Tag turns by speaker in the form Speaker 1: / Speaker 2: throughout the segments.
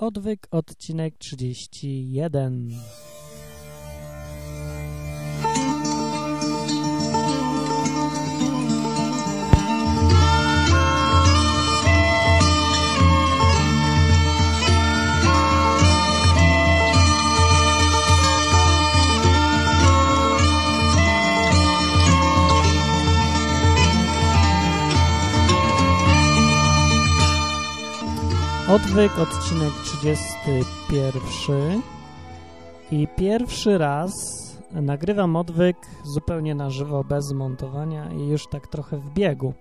Speaker 1: Odwyk, odcinek 31. Odwyk, odcinek 31. I pierwszy raz nagrywam odwyk zupełnie na żywo, bez zmontowania i już tak trochę w biegu.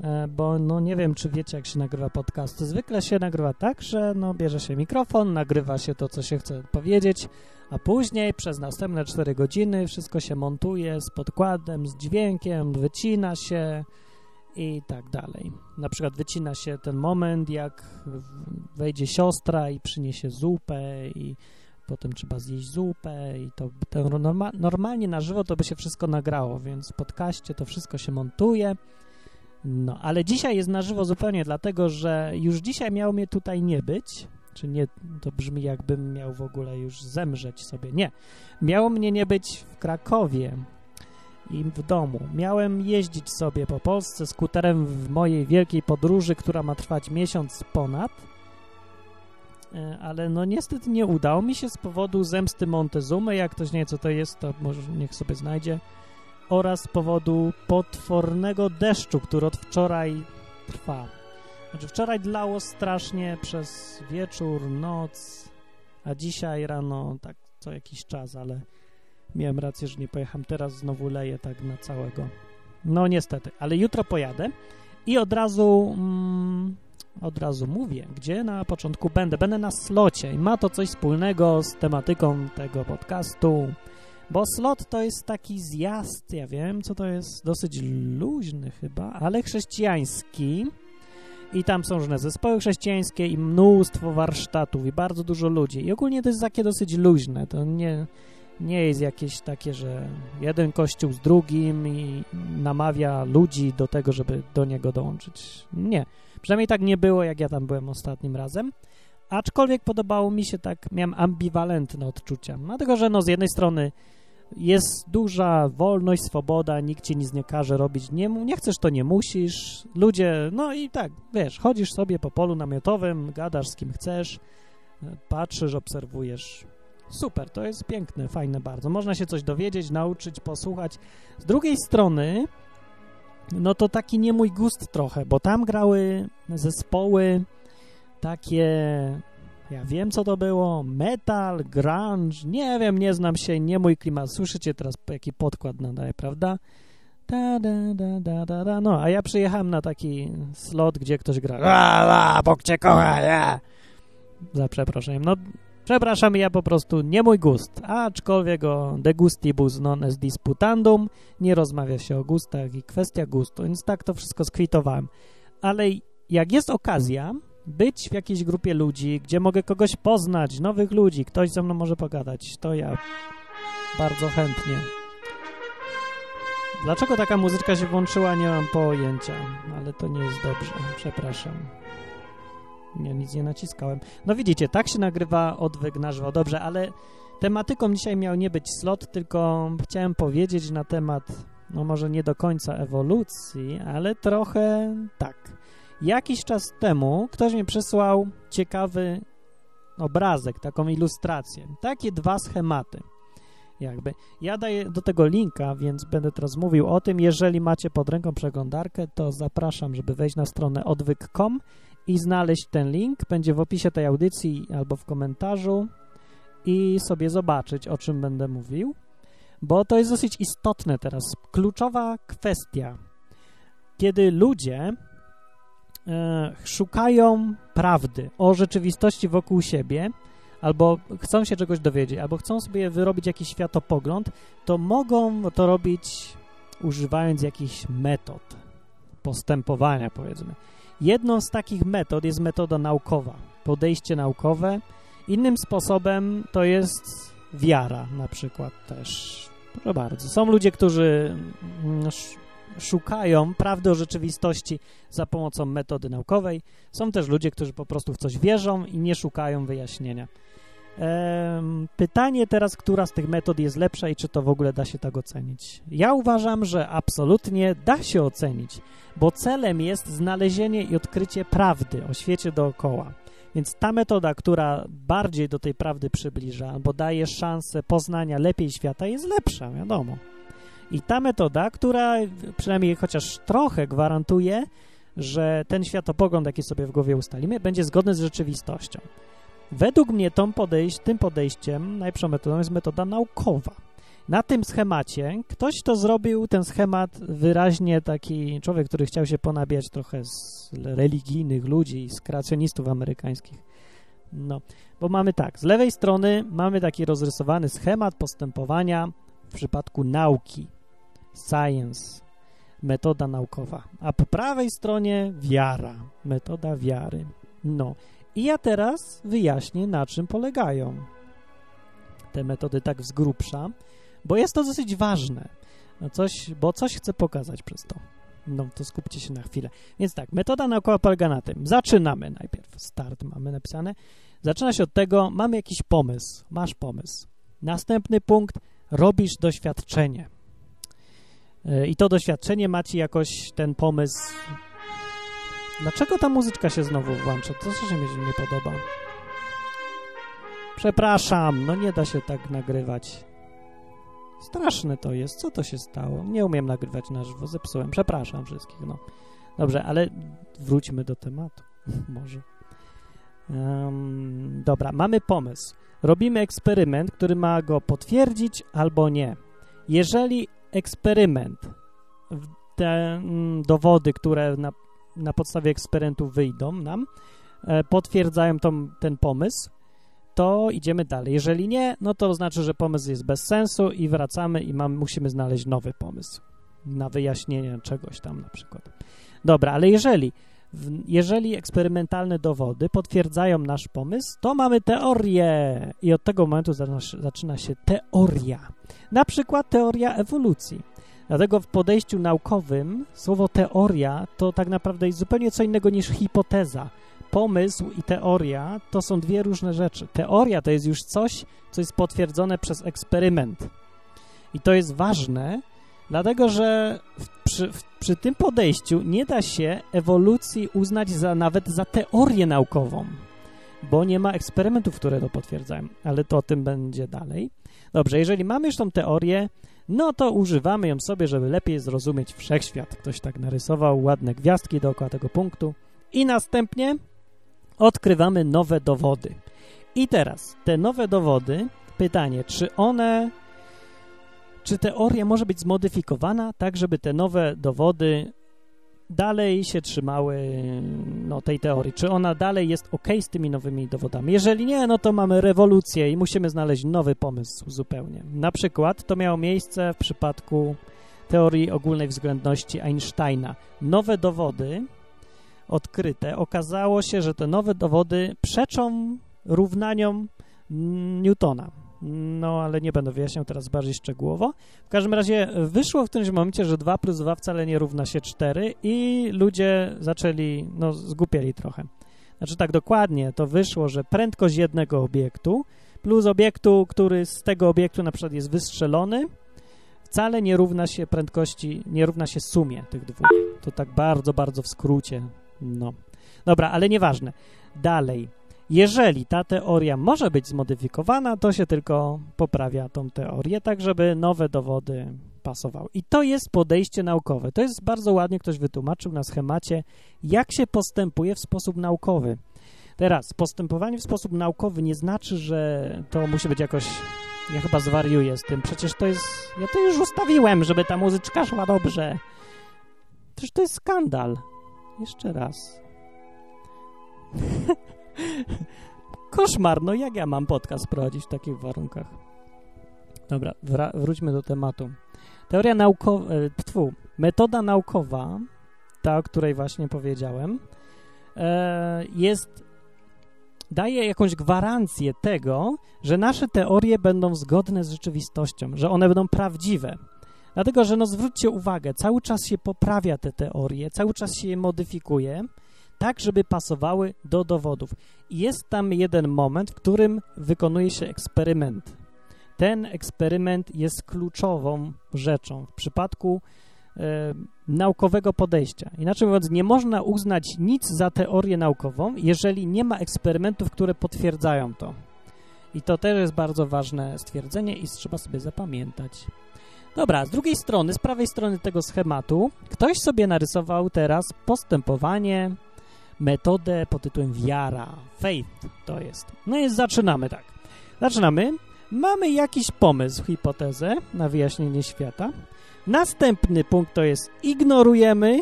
Speaker 1: E, Bo no nie wiem, czy wiecie, jak się nagrywa podcasty. Zwykle się nagrywa tak, że no bierze się mikrofon, nagrywa się to, co się chce powiedzieć, a później przez następne 4 godziny wszystko się montuje z podkładem, z dźwiękiem, wycina się i tak dalej. Na przykład wycina się ten moment, jak wejdzie siostra i przyniesie zupę i potem trzeba zjeść zupę i to, to norma, normalnie na żywo to by się wszystko nagrało, więc w podcaście to wszystko się montuje. No, ale dzisiaj jest na żywo zupełnie dlatego, że już dzisiaj miało mnie tutaj nie być, czy nie, to brzmi jakbym miał w ogóle już zemrzeć sobie. Nie, miało mnie nie być w Krakowie, i w domu. Miałem jeździć sobie po Polsce skuterem w mojej wielkiej podróży, która ma trwać miesiąc ponad, E, ale no niestety nie udało mi się z powodu zemsty Montezumy, jak ktoś nie wie co to jest, to może niech sobie znajdzie, oraz z powodu potwornego deszczu, który od wczoraj trwa. Znaczy wczoraj dlało strasznie przez wieczór, noc, a dzisiaj rano tak co jakiś czas, ale miałem rację, że nie pojechałem. Teraz znowu leję tak na całego. No niestety, ale jutro pojadę i od razu mm, od razu mówię, gdzie na początku będę. Będę na slocie i ma to coś wspólnego z tematyką tego podcastu, bo slot to jest taki zjazd, ja wiem, co to jest, dosyć luźny chyba, ale chrześcijański i tam są różne zespoły chrześcijańskie i mnóstwo warsztatów i bardzo dużo ludzi i ogólnie to jest takie dosyć luźne, to nie nie jest jakieś takie, że jeden kościół z drugim i namawia ludzi do tego, żeby do niego dołączyć. Nie. Przynajmniej tak nie było, jak ja tam byłem ostatnim razem. Aczkolwiek podobało mi się tak, miałem ambiwalentne odczucia. Dlatego, że no z jednej strony jest duża wolność, swoboda, nikt ci nic nie każe robić. Nie, nie chcesz, to nie musisz. Ludzie, no i tak, wiesz, chodzisz sobie po polu namiotowym, gadasz z kim chcesz, patrzysz, obserwujesz Super, to jest piękne, fajne bardzo. Można się coś dowiedzieć, nauczyć, posłuchać. Z drugiej strony, no to taki nie mój gust trochę, bo tam grały zespoły takie, ja wiem co to było, metal, grunge, nie wiem, nie znam się, nie mój klimat. Słyszycie teraz jaki podkład nadaje, prawda? Da, da, da, da, da, da. No, a ja przyjechałem na taki slot, gdzie ktoś gra la, la, Bóg cię kocha, ja. Za przeproszeniem. No, Przepraszam, ja po prostu nie mój gust, aczkolwiek o de gustibus non est disputandum nie rozmawia się o gustach i kwestia gustu, więc tak to wszystko skwitowałem. Ale jak jest okazja być w jakiejś grupie ludzi, gdzie mogę kogoś poznać, nowych ludzi, ktoś ze mną może pogadać, to ja bardzo chętnie. Dlaczego taka muzyczka się włączyła, nie mam pojęcia, ale to nie jest dobrze, przepraszam. Nie, nic nie naciskałem. No widzicie, tak się nagrywa odwyk na żywo. Dobrze, ale tematyką dzisiaj miał nie być slot, tylko chciałem powiedzieć na temat, no może nie do końca ewolucji, ale trochę tak. Jakiś czas temu ktoś mi przysłał ciekawy obrazek, taką ilustrację. Takie dwa schematy. Jakby. Ja daję do tego linka, więc będę teraz mówił o tym. Jeżeli macie pod ręką przeglądarkę, to zapraszam, żeby wejść na stronę odwyk.com i znaleźć ten link. Będzie w opisie tej audycji albo w komentarzu i sobie zobaczyć, o czym będę mówił, bo to jest dosyć istotne teraz. Kluczowa kwestia. Kiedy ludzie e, szukają prawdy o rzeczywistości wokół siebie, albo chcą się czegoś dowiedzieć, albo chcą sobie wyrobić jakiś światopogląd, to mogą to robić używając jakichś metod postępowania, powiedzmy. Jedną z takich metod jest metoda naukowa, podejście naukowe. Innym sposobem to jest wiara na przykład też. Proszę bardzo. Są ludzie, którzy mm, szukają prawdy o rzeczywistości za pomocą metody naukowej. Są też ludzie, którzy po prostu w coś wierzą i nie szukają wyjaśnienia. Pytanie teraz, która z tych metod jest lepsza i czy to w ogóle da się tak ocenić? Ja uważam, że absolutnie da się ocenić, bo celem jest znalezienie i odkrycie prawdy o świecie dookoła. Więc ta metoda, która bardziej do tej prawdy przybliża, albo daje szansę poznania lepiej świata, jest lepsza, wiadomo. I ta metoda, która przynajmniej chociaż trochę gwarantuje, że ten światopogląd, jaki sobie w głowie ustalimy, będzie zgodny z rzeczywistością. Według mnie tą tym podejściem najlepszą metodą jest metoda naukowa. Na tym schemacie ktoś to zrobił, ten schemat wyraźnie taki człowiek, który chciał się ponabiać trochę z religijnych ludzi, z kreacjonistów amerykańskich. No, bo mamy tak, z lewej strony mamy taki rozrysowany schemat postępowania w przypadku nauki, science, metoda naukowa, a po prawej stronie wiara, metoda wiary. No, i ja teraz wyjaśnię, na czym polegają te metody tak z grubsza, bo jest to dosyć ważne, no coś, bo coś chcę pokazać przez to. No, to skupcie się na chwilę. Więc tak, metoda naukowa polega na tym. Zaczynamy najpierw. Start mamy napisane. Zaczyna się od tego, mamy jakiś pomysł. Masz pomysł. Następny punkt, robisz doświadczenie. E, I to doświadczenie macie jakoś ten pomysł Dlaczego ta muzyczka się znowu włącza? To mi się nie podoba. Przepraszam, no nie da się tak nagrywać. Straszne to jest. Co to się stało? Nie umiem nagrywać na żywo, zepsułem. Przepraszam wszystkich, no. Dobrze, ale wróćmy do tematu. Może. Um, dobra, mamy pomysł. Robimy eksperyment, który ma go potwierdzić albo nie. Jeżeli eksperyment, te mm, dowody, które na na podstawie eksperymentów wyjdą nam, e, potwierdzają tą, ten pomysł, to idziemy dalej. Jeżeli nie, no to znaczy, że pomysł jest bez sensu i wracamy i musimy znaleźć nowy pomysł na wyjaśnienie czegoś tam na przykład. Dobra, ale jeżeli, jeżeli eksperymentalne dowody potwierdzają nasz pomysł, to mamy teorię i od tego momentu zaczyna się teoria. Na przykład teoria ewolucji. Dlatego w podejściu naukowym słowo teoria to tak naprawdę jest zupełnie co innego niż hipoteza. Pomysł i teoria to są dwie różne rzeczy. Teoria to jest już coś, co jest potwierdzone przez eksperyment. I to jest ważne, dlatego że przy, przy tym podejściu nie da się ewolucji uznać za nawet za teorię naukową, bo nie ma eksperymentów, które to potwierdzają, ale to o tym będzie dalej. Dobrze, jeżeli mamy już tą teorię, no to używamy ją sobie, żeby lepiej zrozumieć wszechświat. Ktoś tak narysował ładne gwiazdki dookoła tego punktu. I następnie odkrywamy nowe dowody. I teraz te nowe dowody, pytanie, czy one, czy teoria może być zmodyfikowana tak, żeby te nowe dowody dalej się trzymały no, tej teorii, czy ona dalej jest ok z tymi nowymi dowodami. Jeżeli nie, no to mamy rewolucję i musimy znaleźć nowy pomysł zupełnie. Na przykład to miało miejsce w przypadku teorii ogólnej względności Einsteina. Nowe dowody odkryte, okazało się, że te nowe dowody przeczą równaniom Newtona no ale nie będę wyjaśniał teraz bardziej szczegółowo. W każdym razie wyszło w którymś momencie, że 2 plus 2 wcale nie równa się 4 i ludzie zaczęli, no zgupieli trochę. Znaczy tak dokładnie, to wyszło, że prędkość jednego obiektu plus obiektu, który z tego obiektu na przykład jest wystrzelony, wcale nie równa się prędkości, nie równa się sumie tych dwóch. To tak bardzo, bardzo w skrócie. No. Dobra, ale nieważne. Dalej. Jeżeli ta teoria może być zmodyfikowana, to się tylko poprawia tą teorię, tak żeby nowe dowody pasowały. I to jest podejście naukowe. To jest bardzo ładnie ktoś wytłumaczył na schemacie, jak się postępuje w sposób naukowy. Teraz, postępowanie w sposób naukowy nie znaczy, że to musi być jakoś... Ja chyba zwariuję z tym. Przecież to jest... Ja to już ustawiłem, żeby ta muzyczka szła dobrze. Przecież to jest skandal. Jeszcze raz. Koszmar, no jak ja mam podcast prowadzić w takich warunkach? Dobra, wróćmy do tematu. Teoria naukowa, e, tfu, metoda naukowa, ta, o której właśnie powiedziałem, e, jest, daje jakąś gwarancję tego, że nasze teorie będą zgodne z rzeczywistością, że one będą prawdziwe. Dlatego, że no zwróćcie uwagę, cały czas się poprawia te teorie, cały czas się je modyfikuje, tak, żeby pasowały do dowodów. Jest tam jeden moment, w którym wykonuje się eksperyment. Ten eksperyment jest kluczową rzeczą w przypadku e, naukowego podejścia. Inaczej mówiąc, nie można uznać nic za teorię naukową, jeżeli nie ma eksperymentów, które potwierdzają to. I to też jest bardzo ważne stwierdzenie i trzeba sobie zapamiętać. Dobra, z drugiej strony, z prawej strony tego schematu, ktoś sobie narysował teraz postępowanie, metodę pod tytułem wiara, faith to jest. No i zaczynamy tak. Zaczynamy. Mamy jakiś pomysł, hipotezę na wyjaśnienie świata. Następny punkt to jest ignorujemy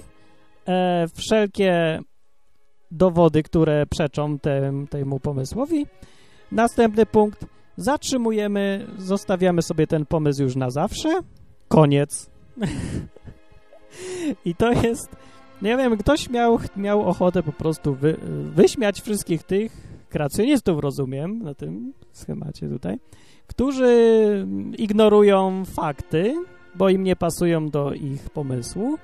Speaker 1: e, wszelkie dowody, które przeczą tem, temu pomysłowi. Następny punkt zatrzymujemy, zostawiamy sobie ten pomysł już na zawsze. Koniec. I to jest, nie wiem, ktoś miał, miał ochotę po prostu wy, wyśmiać wszystkich tych kreacjonistów, rozumiem, na tym schemacie tutaj, którzy ignorują fakty, bo im nie pasują do ich pomysłu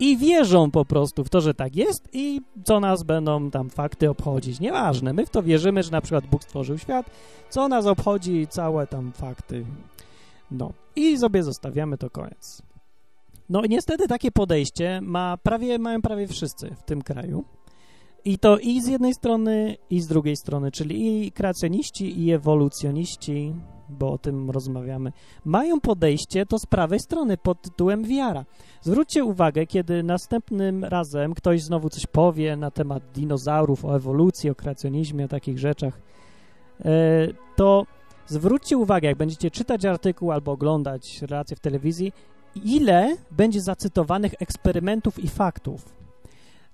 Speaker 1: i wierzą po prostu w to, że tak jest i co nas będą tam fakty obchodzić. Nieważne, my w to wierzymy, że na przykład Bóg stworzył świat, co nas obchodzi całe tam fakty. No i sobie zostawiamy to koniec. No niestety takie podejście ma prawie, mają prawie wszyscy w tym kraju. I to i z jednej strony, i z drugiej strony, czyli i kreacjoniści, i ewolucjoniści, bo o tym rozmawiamy, mają podejście to z prawej strony pod tytułem wiara. Zwróćcie uwagę, kiedy następnym razem ktoś znowu coś powie na temat dinozaurów, o ewolucji, o kreacjonizmie, o takich rzeczach, e, to zwróćcie uwagę, jak będziecie czytać artykuł albo oglądać relacje w telewizji, ile będzie zacytowanych eksperymentów i faktów.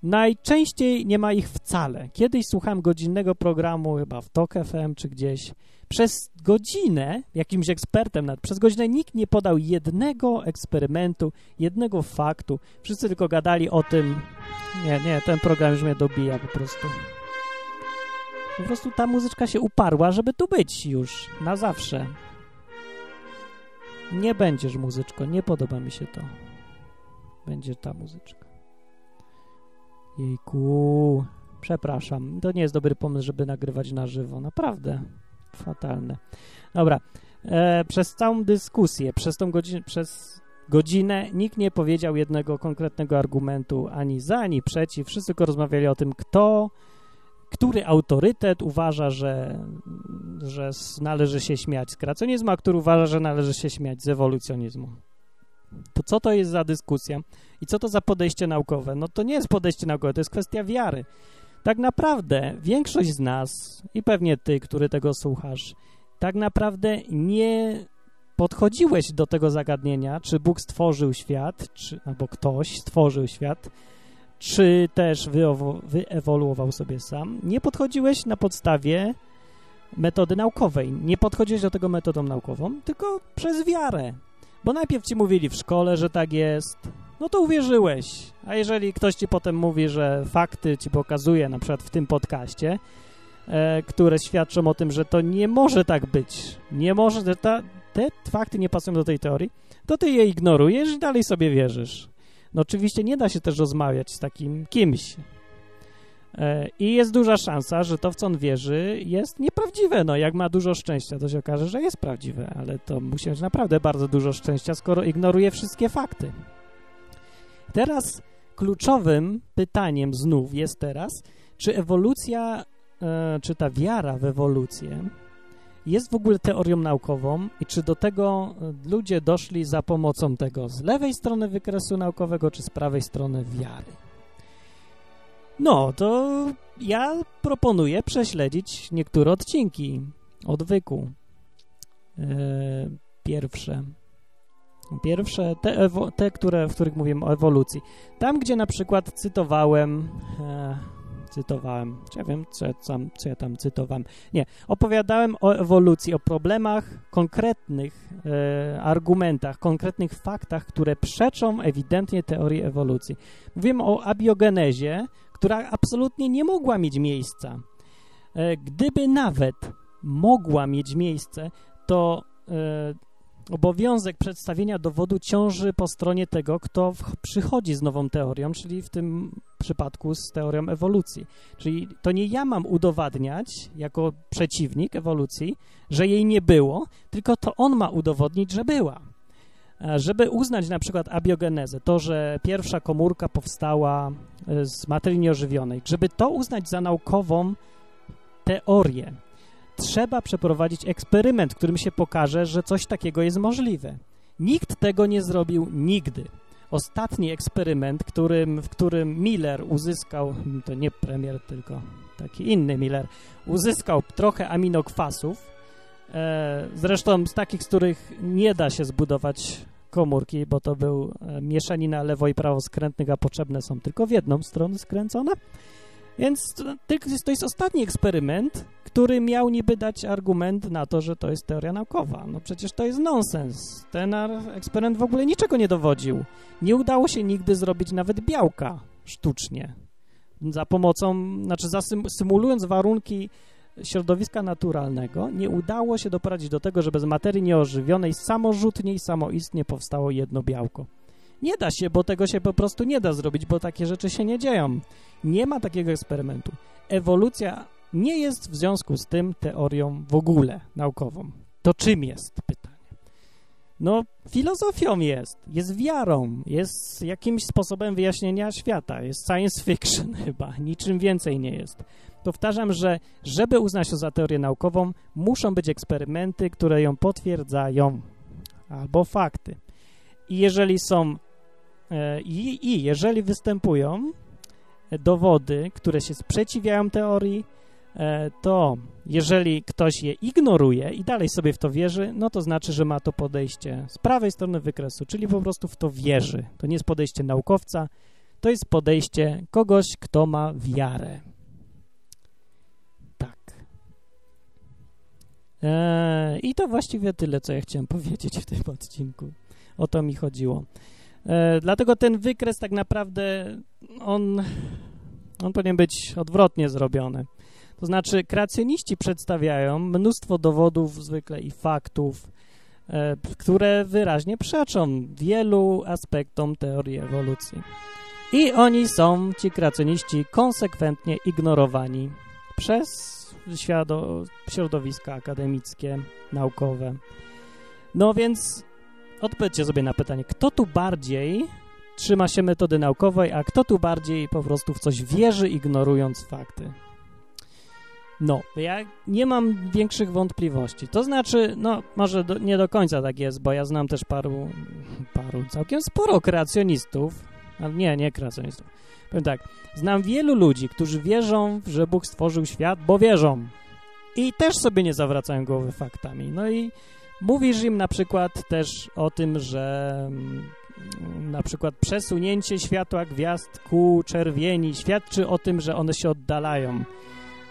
Speaker 1: Najczęściej nie ma ich wcale. Kiedyś słuchałem godzinnego programu, chyba w TOK FM czy gdzieś. Przez godzinę, jakimś ekspertem, nawet przez godzinę nikt nie podał jednego eksperymentu, jednego faktu. Wszyscy tylko gadali o tym. Nie, nie, ten program już mnie dobija po prostu. Po prostu ta muzyczka się uparła, żeby tu być już, na zawsze. Nie będziesz muzyczko, nie podoba mi się to. Będzie ta muzyczka. Jejku, przepraszam. To nie jest dobry pomysł, żeby nagrywać na żywo. Naprawdę fatalne. Dobra, e, przez całą dyskusję, przez tą godzinę, przez godzinę nikt nie powiedział jednego konkretnego argumentu ani za, ani przeciw. Wszyscy tylko rozmawiali o tym, kto, który autorytet uważa, że, że należy się śmiać z kreacjonizmu, a który uważa, że należy się śmiać z ewolucjonizmu. To co to jest za dyskusja i co to za podejście naukowe? No to nie jest podejście naukowe, to jest kwestia wiary. Tak naprawdę większość z nas i pewnie ty, który tego słuchasz, tak naprawdę nie podchodziłeś do tego zagadnienia, czy Bóg stworzył świat, czy, albo ktoś stworzył świat, czy też wyewoluował sobie sam. Nie podchodziłeś na podstawie metody naukowej. Nie podchodziłeś do tego metodą naukową, tylko przez wiarę. Bo najpierw ci mówili w szkole, że tak jest, no to uwierzyłeś. A jeżeli ktoś ci potem mówi, że fakty ci pokazuje, na przykład w tym podcaście, e, które świadczą o tym, że to nie może tak być, nie może, że ta, te fakty nie pasują do tej teorii, to ty je ignorujesz i dalej sobie wierzysz. No oczywiście nie da się też rozmawiać z takim kimś. E, I jest duża szansa, że to, w co on wierzy, jest nieprawdziwe. No, jak ma dużo szczęścia, to się okaże, że jest prawdziwe, ale to musi mieć naprawdę bardzo dużo szczęścia, skoro ignoruje wszystkie fakty. Teraz kluczowym pytaniem znów jest teraz, czy ewolucja, e, czy ta wiara w ewolucję jest w ogóle teorią naukową i czy do tego ludzie doszli za pomocą tego z lewej strony wykresu naukowego, czy z prawej strony wiary. No, to ja proponuję prześledzić niektóre odcinki odwyku. E, pierwsze Pierwsze, te, te które, w których mówiłem o ewolucji. Tam, gdzie na przykład cytowałem, e, cytowałem, czy ja wiem, co ja, tam, co ja tam cytowałem. Nie, opowiadałem o ewolucji, o problemach, konkretnych e, argumentach, konkretnych faktach, które przeczą ewidentnie teorii ewolucji. Mówiłem o abiogenezie, która absolutnie nie mogła mieć miejsca. E, gdyby nawet mogła mieć miejsce, to e, obowiązek przedstawienia dowodu ciąży po stronie tego, kto przychodzi z nową teorią, czyli w tym przypadku z teorią ewolucji. Czyli to nie ja mam udowadniać, jako przeciwnik ewolucji, że jej nie było, tylko to on ma udowodnić, że była. Żeby uznać na przykład abiogenezę, to, że pierwsza komórka powstała e, z materii nieożywionej, żeby to uznać za naukową teorię, trzeba przeprowadzić eksperyment, którym się pokaże, że coś takiego jest możliwe. Nikt tego nie zrobił nigdy. Ostatni eksperyment, którym, w którym Miller uzyskał, to nie premier, tylko taki inny Miller, uzyskał trochę aminokwasów, e, zresztą z takich, z których nie da się zbudować komórki, bo to był e, mieszanina lewo i prawo skrętnych, a potrzebne są tylko w jedną stronę skręcone. Więc to, to jest ostatni eksperyment, który miał niby dać argument na to, że to jest teoria naukowa. No przecież to jest nonsens. Ten eksperyment w ogóle niczego nie dowodził. Nie udało się nigdy zrobić nawet białka sztucznie. Za pomocą, znaczy symulując warunki środowiska naturalnego, nie udało się doprowadzić do tego, żeby z materii nieożywionej samorzutnie i samoistnie powstało jedno białko. Nie da się, bo tego się po prostu nie da zrobić, bo takie rzeczy się nie dzieją. Nie ma takiego eksperymentu. Ewolucja nie jest w związku z tym teorią w ogóle naukową. To czym jest pytanie? No, filozofią jest, jest wiarą, jest jakimś sposobem wyjaśnienia świata, jest science fiction chyba, niczym więcej nie jest. Powtarzam, że żeby uznać to za teorię naukową, muszą być eksperymenty, które ją potwierdzają, albo fakty. I jeżeli są E, I, I jeżeli występują dowody, które się sprzeciwiają teorii, to jeżeli ktoś je ignoruje i dalej sobie w to wierzy, no to znaczy, że ma to podejście z prawej strony wykresu, czyli po prostu w to wierzy. To nie jest podejście naukowca, to jest podejście kogoś, kto ma wiarę. Tak. Eee, I to właściwie tyle, co ja chciałem powiedzieć w tym odcinku. O to mi chodziło. E, dlatego ten wykres tak naprawdę, on, on powinien być odwrotnie zrobiony. To znaczy kreacjoniści przedstawiają mnóstwo dowodów zwykle i faktów, e, które wyraźnie przeczą wielu aspektom teorii ewolucji. I oni są, ci kreacjoniści, konsekwentnie ignorowani przez środowiska akademickie, naukowe. No więc odpowiedzcie sobie na pytanie, kto tu bardziej trzyma się metody naukowej, a kto tu bardziej po prostu w coś wierzy, ignorując fakty. No, ja nie mam większych wątpliwości. To znaczy, no, może do, nie do końca tak jest, bo ja znam też paru, paru, całkiem sporo kreacjonistów. Nie, nie kreacjonistów. Powiem tak, znam wielu ludzi, którzy wierzą, że Bóg stworzył świat, bo wierzą. I też sobie nie zawracają głowy faktami. No i Mówisz im na przykład też o tym, że mm, na przykład przesunięcie światła gwiazd ku czerwieni świadczy o tym, że one się oddalają.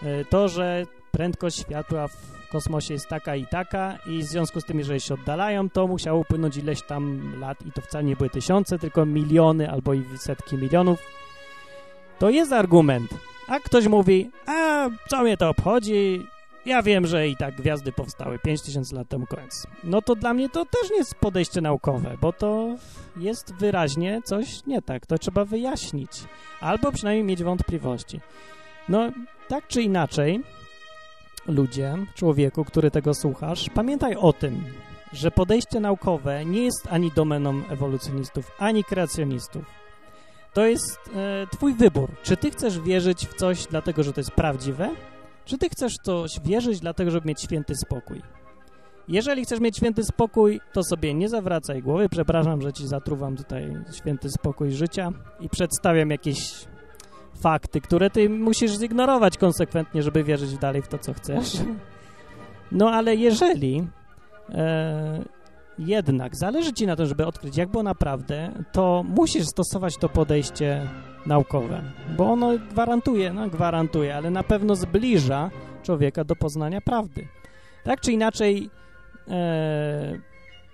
Speaker 1: E, to, że prędkość światła w kosmosie jest taka i taka i w związku z tym, jeżeli się oddalają, to musiało upłynąć ileś tam lat i to wcale nie były tysiące, tylko miliony albo i setki milionów. To jest argument. A ktoś mówi, a co mnie to obchodzi, ja wiem, że i tak gwiazdy powstały 5000 lat temu koniec. No to dla mnie to też nie jest podejście naukowe, bo to jest wyraźnie coś nie tak. To trzeba wyjaśnić. Albo przynajmniej mieć wątpliwości. No, tak czy inaczej, ludzie, człowieku, który tego słuchasz, pamiętaj o tym, że podejście naukowe nie jest ani domeną ewolucjonistów, ani kreacjonistów. To jest e, twój wybór. Czy ty chcesz wierzyć w coś dlatego, że to jest prawdziwe, czy ty chcesz coś wierzyć dlatego, żeby mieć święty spokój? Jeżeli chcesz mieć święty spokój, to sobie nie zawracaj głowy. Przepraszam, że ci zatruwam tutaj święty spokój życia i przedstawiam jakieś fakty, które ty musisz zignorować konsekwentnie, żeby wierzyć dalej w to, co chcesz. No ale jeżeli e, jednak zależy ci na tym, żeby odkryć, jak było naprawdę, to musisz stosować to podejście naukowe, bo ono gwarantuje, no gwarantuje, ale na pewno zbliża człowieka do poznania prawdy. Tak czy inaczej, e,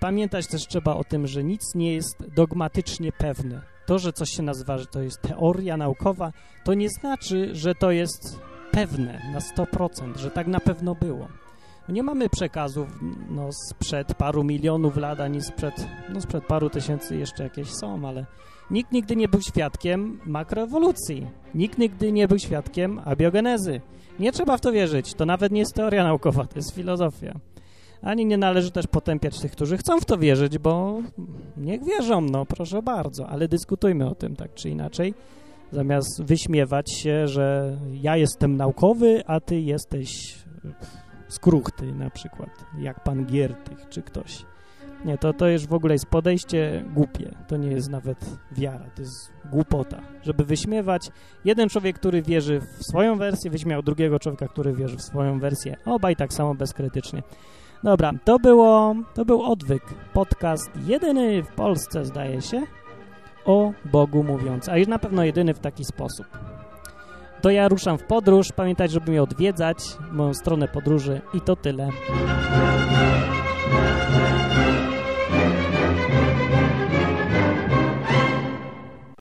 Speaker 1: pamiętać też trzeba o tym, że nic nie jest dogmatycznie pewne. To, że coś się nazywa, że to jest teoria naukowa, to nie znaczy, że to jest pewne na 100%, że tak na pewno było. Nie mamy przekazów no, sprzed paru milionów lat, ani sprzed, no, sprzed paru tysięcy jeszcze jakieś są, ale nikt nigdy nie był świadkiem makroewolucji. Nikt nigdy nie był świadkiem abiogenezy. Nie trzeba w to wierzyć. To nawet nie jest teoria naukowa, to jest filozofia. Ani nie należy też potępiać tych, którzy chcą w to wierzyć, bo niech wierzą, no proszę bardzo, ale dyskutujmy o tym tak czy inaczej, zamiast wyśmiewać się, że ja jestem naukowy, a ty jesteś skruchty na przykład, jak pan Giertych czy ktoś. Nie, to, to już w ogóle jest podejście głupie. To nie jest nawet wiara, to jest głupota. Żeby wyśmiewać jeden człowiek, który wierzy w swoją wersję, wyśmiał drugiego człowieka, który wierzy w swoją wersję. Obaj tak samo bezkrytycznie. Dobra, to było, to był Odwyk, podcast jedyny w Polsce, zdaje się, o Bogu mówiąc, a już na pewno jedyny w taki sposób. To ja ruszam w podróż, pamiętajcie, żeby mnie odwiedzać, moją stronę podróży i to tyle.